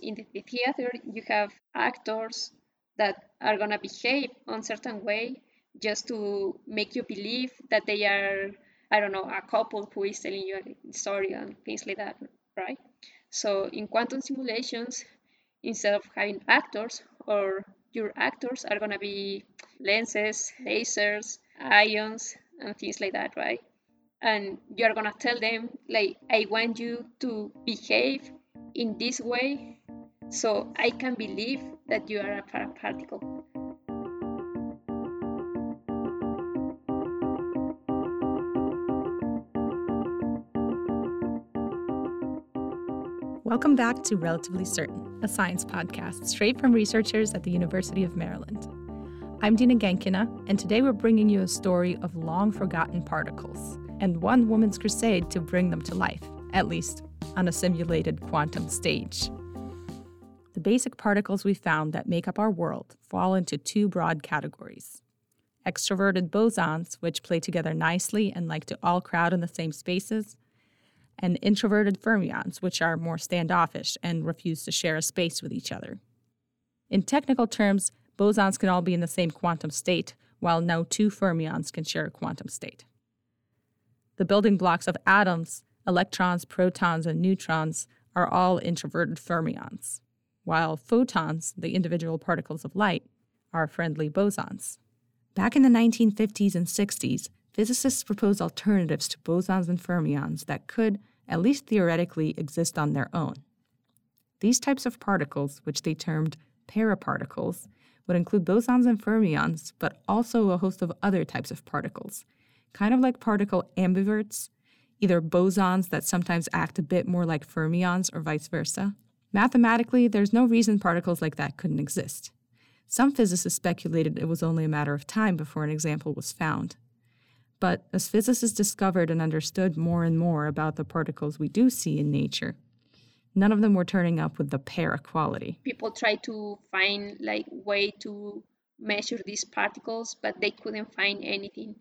In the theater, you have actors that are going to behave on certain way just to make you believe that they are i don't know a couple who is telling you a story and things like that right? So in quantum simulations instead of having actors or your actors are going to be lenses lasers ions and things like that right? And you're going to tell them like i want you to behave in this way so i can believe that you are a particle Welcome back to Relatively Certain, a science podcast straight from researchers at the University of Maryland. I'm Dina Genkina, and today we're bringing you a story of long forgotten particles and one woman's crusade to bring them to life, at least on a simulated quantum stage. The basic particles we found that make up our world fall into two broad categories extroverted bosons, which play together nicely and like to all crowd in the same spaces, and introverted fermions, which are more standoffish and refuse to share a space with each other. In technical terms, bosons can all be in the same quantum state, while no two fermions can share a quantum state. The building blocks of atoms, electrons, protons, and neutrons, are all introverted fermions, while photons, the individual particles of light, are friendly bosons. Back in the 1950s and 60s, physicists proposed alternatives to bosons and fermions that could, at least theoretically, exist on their own. These types of particles, which they termed paraparticles, would include bosons and fermions, but also a host of other types of particles, kind of like particle ambiverts, either bosons that sometimes act a bit more like fermions or vice versa. Mathematically, there's no reason particles like that couldn't exist. Some physicists speculated it was only a matter of time before an example was found. But as physicists discovered and understood more and more about the particles we do see in nature, none of them were turning up with the pair quality. People try to find like way to measure these particles, but they couldn't find anything.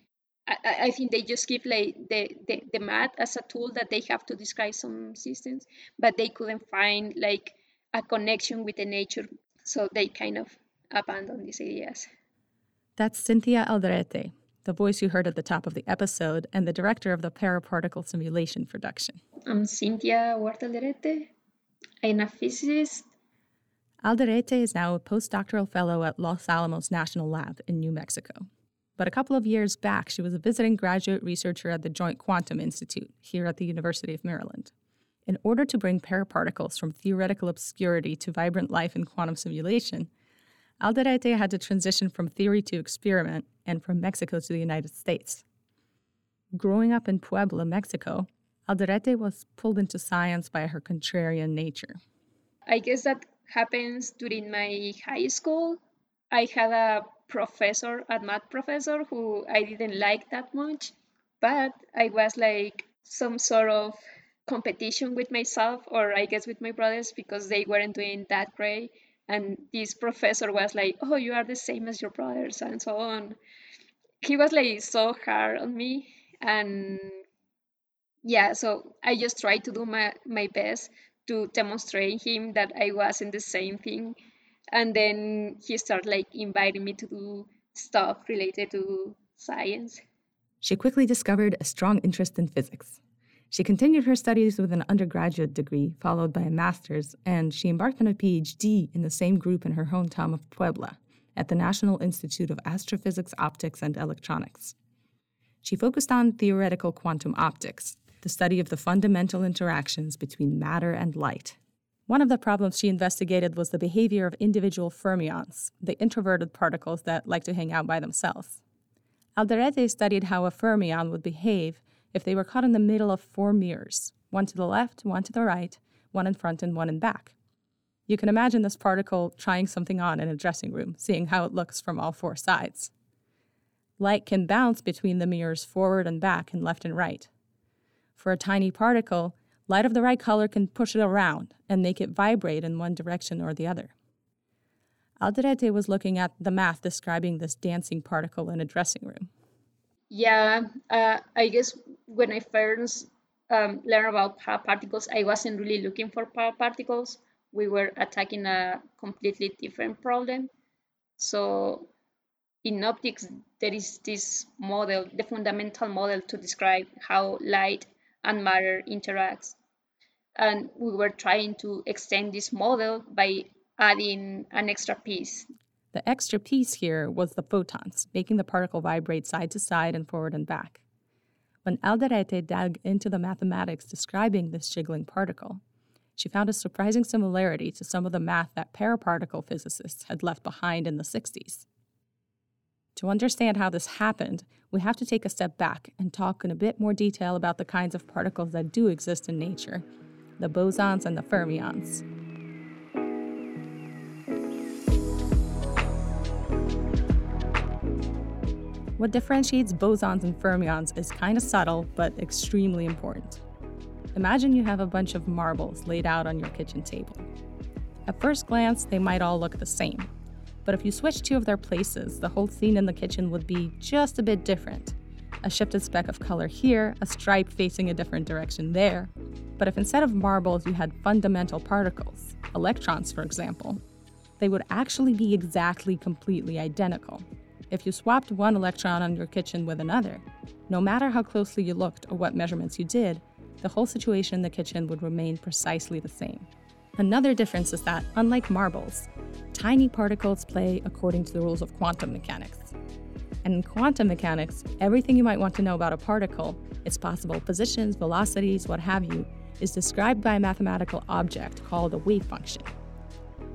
I, I think they just give like the, the, the math as a tool that they have to describe some systems, but they couldn't find like a connection with the nature. So they kind of abandoned these ideas. That's Cinthia Alderete, the voice you heard at the top of the episode, and the director of the Paraparticle Simulation production. I'm Cinthia Huerta Alderete. I'm a physicist. Alderete is now a postdoctoral fellow at Los Alamos National Lab in New Mexico. But a couple of years back, she was a visiting graduate researcher at the Joint Quantum Institute here at the University of Maryland. In order to bring paraparticles from theoretical obscurity to vibrant life in quantum simulation, Alderete had to transition from theory to experiment and from Mexico to the United States. Growing up in Puebla, Mexico, Alderete was pulled into science by her contrarian nature. I guess that happens during my high school. I had a professor, a math professor, who I didn't like that much, but I was like some sort of competition with myself, or I guess with my brothers, because they weren't doing that great. And this professor was like oh you are the same as your brothers and so on. He was like so hard on me and yeah so i just tried to do my, my best to demonstrate him that i wasn't the same thing and then he started like inviting me to do stuff related to science she quickly discovered a strong interest in physics she continued her studies with an undergraduate degree, followed by a master's, and she embarked on a PhD in the same group in her hometown of Puebla at the National Institute of Astrophysics, Optics, and Electronics. She focused on theoretical quantum optics, the study of the fundamental interactions between matter and light. One of the problems she investigated was the behavior of individual fermions, the introverted particles that like to hang out by themselves. Alderete studied how a fermion would behave if they were caught in the middle of four mirrors, one to the left, one to the right, one in front, and one in back. You can imagine this particle trying something on in a dressing room, seeing how it looks from all four sides. Light can bounce between the mirrors forward and back and left and right. For a tiny particle, light of the right color can push it around and make it vibrate in one direction or the other. Alderete was looking at the math describing this dancing particle in a dressing room. Yeah, uh, I guess when I first um, learned about particles, I wasn't really looking for particles. we were attacking a completely different problem. So in optics, there is this model, the fundamental model to describe how light and matter interacts. And we were trying to extend this model by adding an extra piece. The extra piece here was the photons, making the particle vibrate side to side and forward and back. When Alderete dug into the mathematics describing this jiggling particle, she found a surprising similarity to some of the math that paraparticle physicists had left behind in the 60s. To understand how this happened, we have to take a step back and talk in a bit more detail about the kinds of particles that do exist in nature the bosons and the fermions. What differentiates bosons and fermions is kind of subtle, but extremely important. Imagine you have a bunch of marbles laid out on your kitchen table. At first glance, they might all look the same, but if you switch two of their places, the whole scene in the kitchen would be just a bit different. A shifted speck of color here, a stripe facing a different direction there. But if instead of marbles you had fundamental particles, electrons for example, they would actually be exactly completely identical. If you swapped one electron on your kitchen with another, no matter how closely you looked or what measurements you did, the whole situation in the kitchen would remain precisely the same. Another difference is that, unlike marbles, tiny particles play according to the rules of quantum mechanics. And in quantum mechanics, everything you might want to know about a particle, its possible positions, velocities, what have you, is described by a mathematical object called a wave function.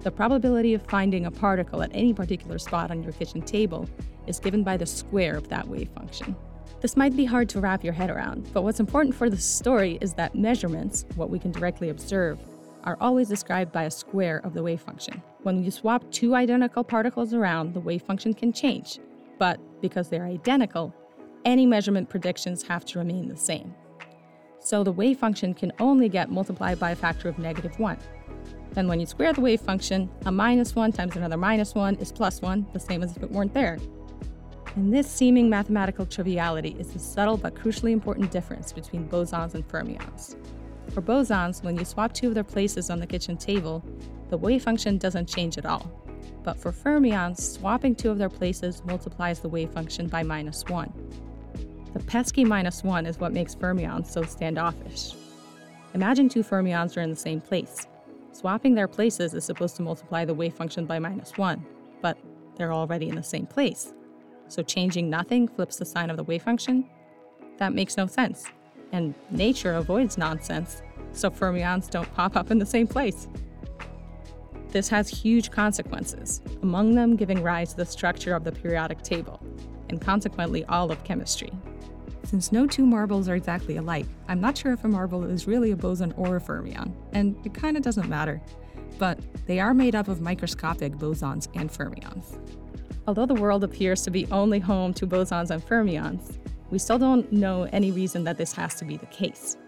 The probability of finding a particle at any particular spot on your kitchen table is given by the square of that wave function. This might be hard to wrap your head around, but what's important for this story is that measurements, what we can directly observe, are always described by a square of the wave function. When you swap two identical particles around, the wave function can change, but because they're identical, any measurement predictions have to remain the same. So the wave function can only get multiplied by a factor of negative 1. Then when you square the wave function, a minus 1 times another minus 1 is plus 1, the same as if it weren't there. And this seeming mathematical triviality is the subtle but crucially important difference between bosons and fermions. For bosons, when you swap two of their places on the kitchen table, the wave function doesn't change at all. But for fermions, swapping two of their places multiplies the wave function by minus 1. The pesky minus 1 is what makes fermions so standoffish. Imagine two fermions are in the same place. Swapping their places is supposed to multiply the wave function by minus 1, but they're already in the same place so changing nothing flips the sign of the wave function? That makes no sense. And nature avoids nonsense, so fermions don't pop up in the same place. This has huge consequences, among them giving rise to the structure of the periodic table, and consequently all of chemistry. Since no two marbles are exactly alike, I'm not sure if a marble is really a boson or a fermion, and it kinda doesn't matter. But they are made up of microscopic bosons and fermions. Although the world appears to be only home to bosons and fermions, we still don't know any reason that this has to be the case.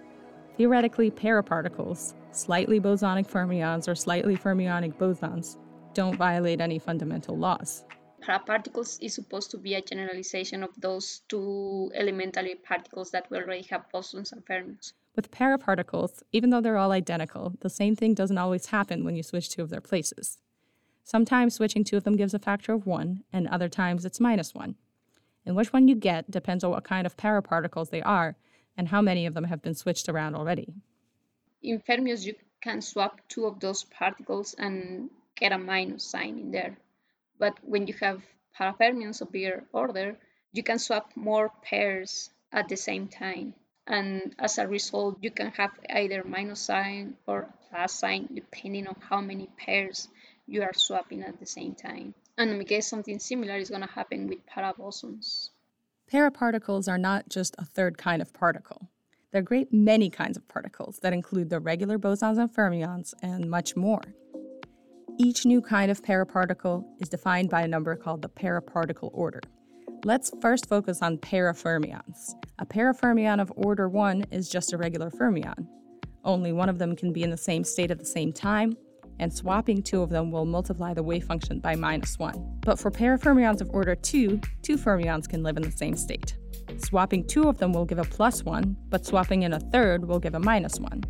Theoretically, paraparticles, slightly bosonic fermions or slightly fermionic bosons, don't violate any fundamental laws. Paraparticles is supposed to be a generalization of those two elementary particles that we already have bosons and fermions. With paraparticles, even though they're all identical, the same thing doesn't always happen when you switch two of their places. Sometimes switching two of them gives a factor of 1, and other times it's minus 1. And which one you get depends on what kind of paraparticles they are and how many of them have been switched around already. In fermions, you can swap two of those particles and get a minus sign in there. But when you have parafermions of bigger order, you can swap more pairs at the same time. And as a result, you can have either minus sign or plus sign depending on how many pairs you are swapping at the same time. And in case something similar is going to happen with parabosons. Paraparticles are not just a third kind of particle. There are great many kinds of particles that include the regular bosons and fermions and much more. Each new kind of paraparticle is defined by a number called the paraparticle order. Let's first focus on parafermions. A parafermion of order 1 is just a regular fermion. Only one of them can be in the same state at the same time, and swapping two of them will multiply the wave function by minus 1. But for parafermions of order 2, two fermions can live in the same state. Swapping two of them will give a plus 1, but swapping in a third will give a minus 1.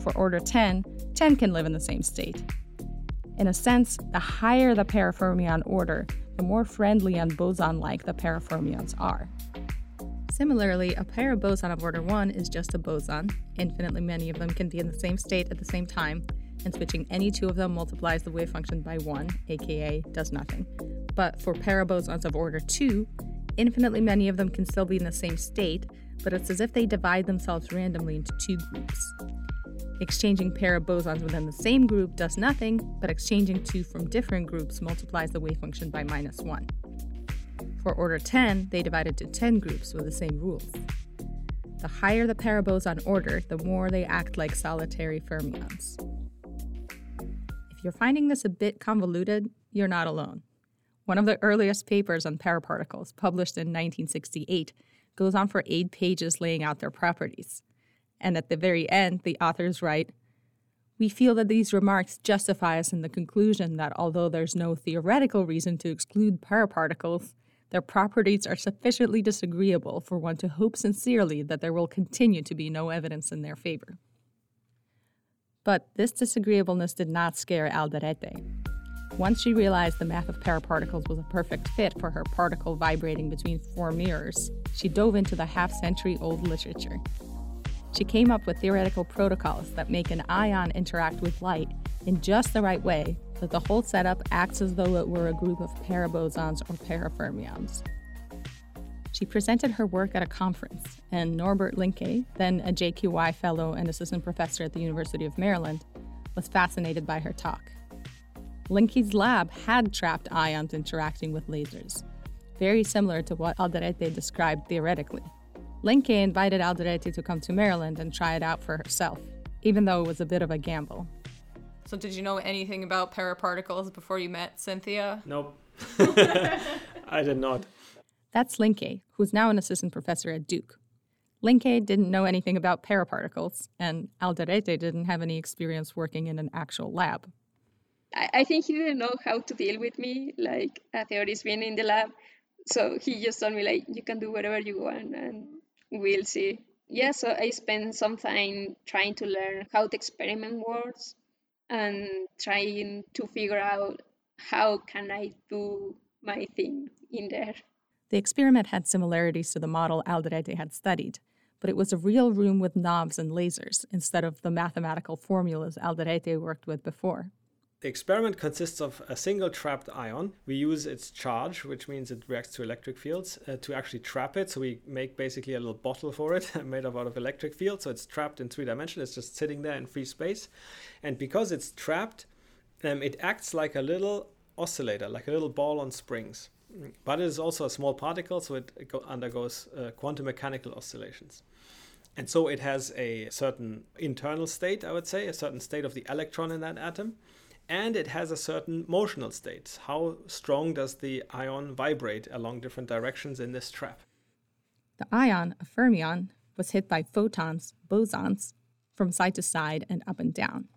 For order 10, 10 can live in the same state. In a sense, the higher the parafermion order, the more friendly and boson like the parafermions are. Similarly, a paraboson of order 1 is just a boson. Infinitely many of them can be in the same state at the same time, and switching any two of them multiplies the wave function by 1, aka does nothing. But for parabosons of order 2, infinitely many of them can still be in the same state, but it's as if they divide themselves randomly into two groups. Exchanging parabosons within the same group does nothing, but exchanging two from different groups multiplies the wave function by minus 1. For order 10, they divided to 10 groups with the same rules. The higher the paraboson order, the more they act like solitary fermions. If you're finding this a bit convoluted, you're not alone. One of the earliest papers on paraparticles, published in 1968, goes on for eight pages laying out their properties. And at the very end, the authors write We feel that these remarks justify us in the conclusion that although there's no theoretical reason to exclude paraparticles, their properties are sufficiently disagreeable for one to hope sincerely that there will continue to be no evidence in their favor. But this disagreeableness did not scare Alderete. Once she realized the math of paraparticles was a perfect fit for her particle vibrating between four mirrors, she dove into the half century old literature. She came up with theoretical protocols that make an ion interact with light in just the right way that the whole setup acts as though it were a group of parabosons or parafermions. She presented her work at a conference, and Norbert Linke, then a JQI fellow and assistant professor at the University of Maryland, was fascinated by her talk. Linke's lab had trapped ions interacting with lasers, very similar to what Alderete described theoretically. Linke invited Alderete to come to Maryland and try it out for herself, even though it was a bit of a gamble. So, did you know anything about paraparticles before you met Cinthia? Nope. I did not. That's Linke, who's now an assistant professor at Duke. Linke didn't know anything about paraparticles, and Alderete didn't have any experience working in an actual lab. I, I think he didn't know how to deal with me, like a theorist being in the lab. So he just told me like, you can do whatever you want, and we'll see. Yeah, so I spent some time trying to learn how the experiment works and trying to figure out how can I do my thing in there. The experiment had similarities to the model Alderete had studied, but it was a real room with knobs and lasers instead of the mathematical formulas Alderete worked with before. The experiment consists of a single trapped ion. We use its charge, which means it reacts to electric fields, uh, to actually trap it. So we make basically a little bottle for it made up out of electric field. So it's trapped in three dimensions. It's just sitting there in free space. And because it's trapped, um, it acts like a little oscillator, like a little ball on springs. But it is also a small particle, so it undergoes uh, quantum mechanical oscillations. And so it has a certain internal state, I would say, a certain state of the electron in that atom and it has a certain motional state. How strong does the ion vibrate along different directions in this trap? The ion, a fermion, was hit by photons, bosons, from side to side and up and down.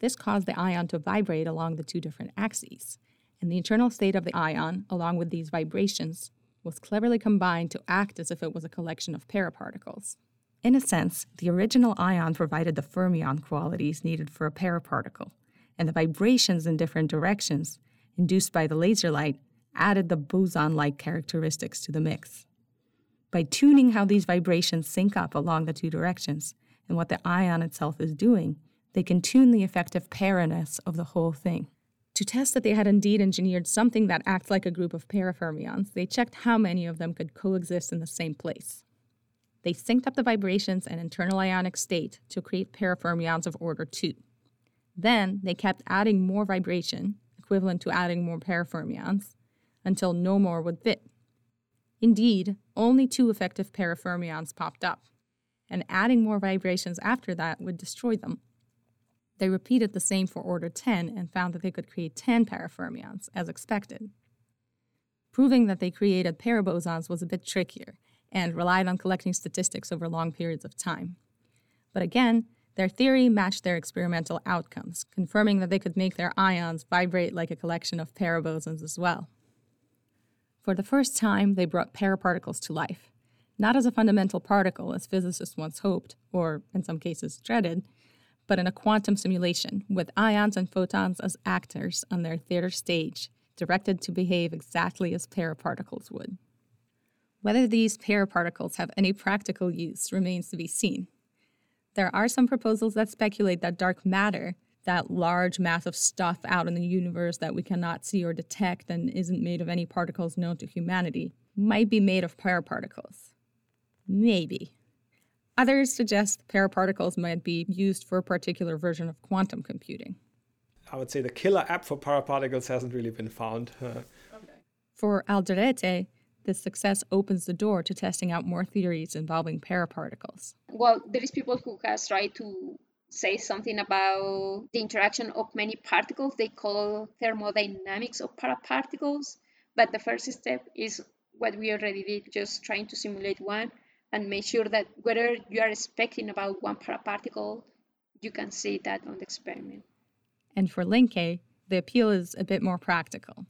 This caused the ion to vibrate along the two different axes, and the internal state of the ion, along with these vibrations, was cleverly combined to act as if it was a collection of paraparticles. In a sense, the original ion provided the fermion qualities needed for a paraparticle, and the vibrations in different directions induced by the laser light added the boson like characteristics to the mix. By tuning how these vibrations sync up along the two directions and what the ion itself is doing, they can tune the effective paraness of the whole thing. To test that they had indeed engineered something that acts like a group of parafermions, they checked how many of them could coexist in the same place. They synced up the vibrations and internal ionic state to create parafermions of order 2. Then they kept adding more vibration, equivalent to adding more parafermions, until no more would fit. Indeed, only two effective parafermions popped up, and adding more vibrations after that would destroy them. They repeated the same for order 10 and found that they could create 10 parafermions, as expected. Proving that they created parabosons was a bit trickier and relied on collecting statistics over long periods of time. But again, their theory matched their experimental outcomes, confirming that they could make their ions vibrate like a collection of parabosons as well. For the first time, they brought paraparticles to life, not as a fundamental particle as physicists once hoped, or in some cases dreaded, but in a quantum simulation with ions and photons as actors on their theater stage, directed to behave exactly as paraparticles would. Whether these paraparticles have any practical use remains to be seen. There are some proposals that speculate that dark matter, that large mass of stuff out in the universe that we cannot see or detect and isn't made of any particles known to humanity, might be made of paraparticles. Maybe. Others suggest paraparticles might be used for a particular version of quantum computing. I would say the killer app for paraparticles hasn't really been found. Uh, For Alderete, this success opens the door to testing out more theories involving paraparticles. Well, there is people who has tried to say something about the interaction of many particles. They call thermodynamics of paraparticles. But the first step is what we already did, just trying to simulate one and make sure that whether you are expecting about one paraparticle, you can see that on the experiment. And for Linke, the appeal is a bit more practical.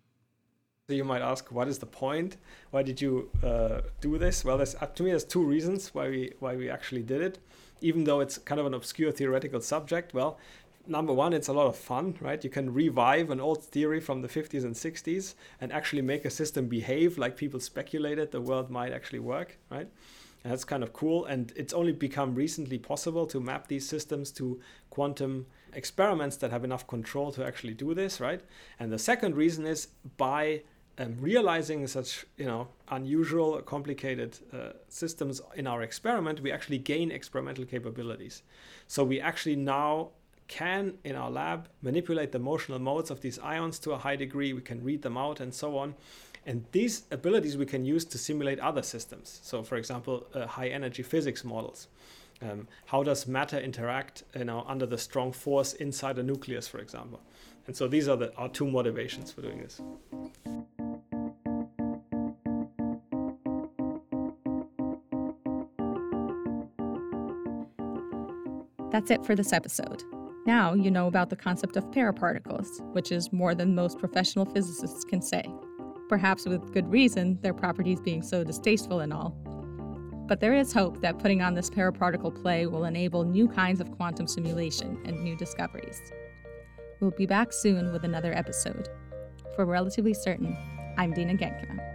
So you might ask, what is the point? Why did you uh, do this? Well, there's, uh, to me, there's two reasons why we why we actually did it. Even though it's kind of an obscure theoretical subject, well, number one, it's a lot of fun, right? You can revive an old theory from the 50s and 60s and actually make a system behave like people speculated the world might actually work, right? And that's kind of cool. And it's only become recently possible to map these systems to quantum experiments that have enough control to actually do this, right? And the second reason is by um, realizing such you know unusual, complicated uh, systems in our experiment, we actually gain experimental capabilities. So we actually now can in our lab manipulate the motional modes of these ions to a high degree. We can read them out and so on. And these abilities we can use to simulate other systems. So, for example, uh, high energy physics models. Um, how does matter interact you know, under the strong force inside a nucleus, for example? And so these are the, our two motivations for doing this. That's it for this episode. Now you know about the concept of paraparticles, which is more than most professional physicists can say. Perhaps with good reason, their properties being so distasteful and all. But there is hope that putting on this paraparticle play will enable new kinds of quantum simulation and new discoveries. We'll be back soon with another episode. For Relatively Certain, I'm Dina Genkina.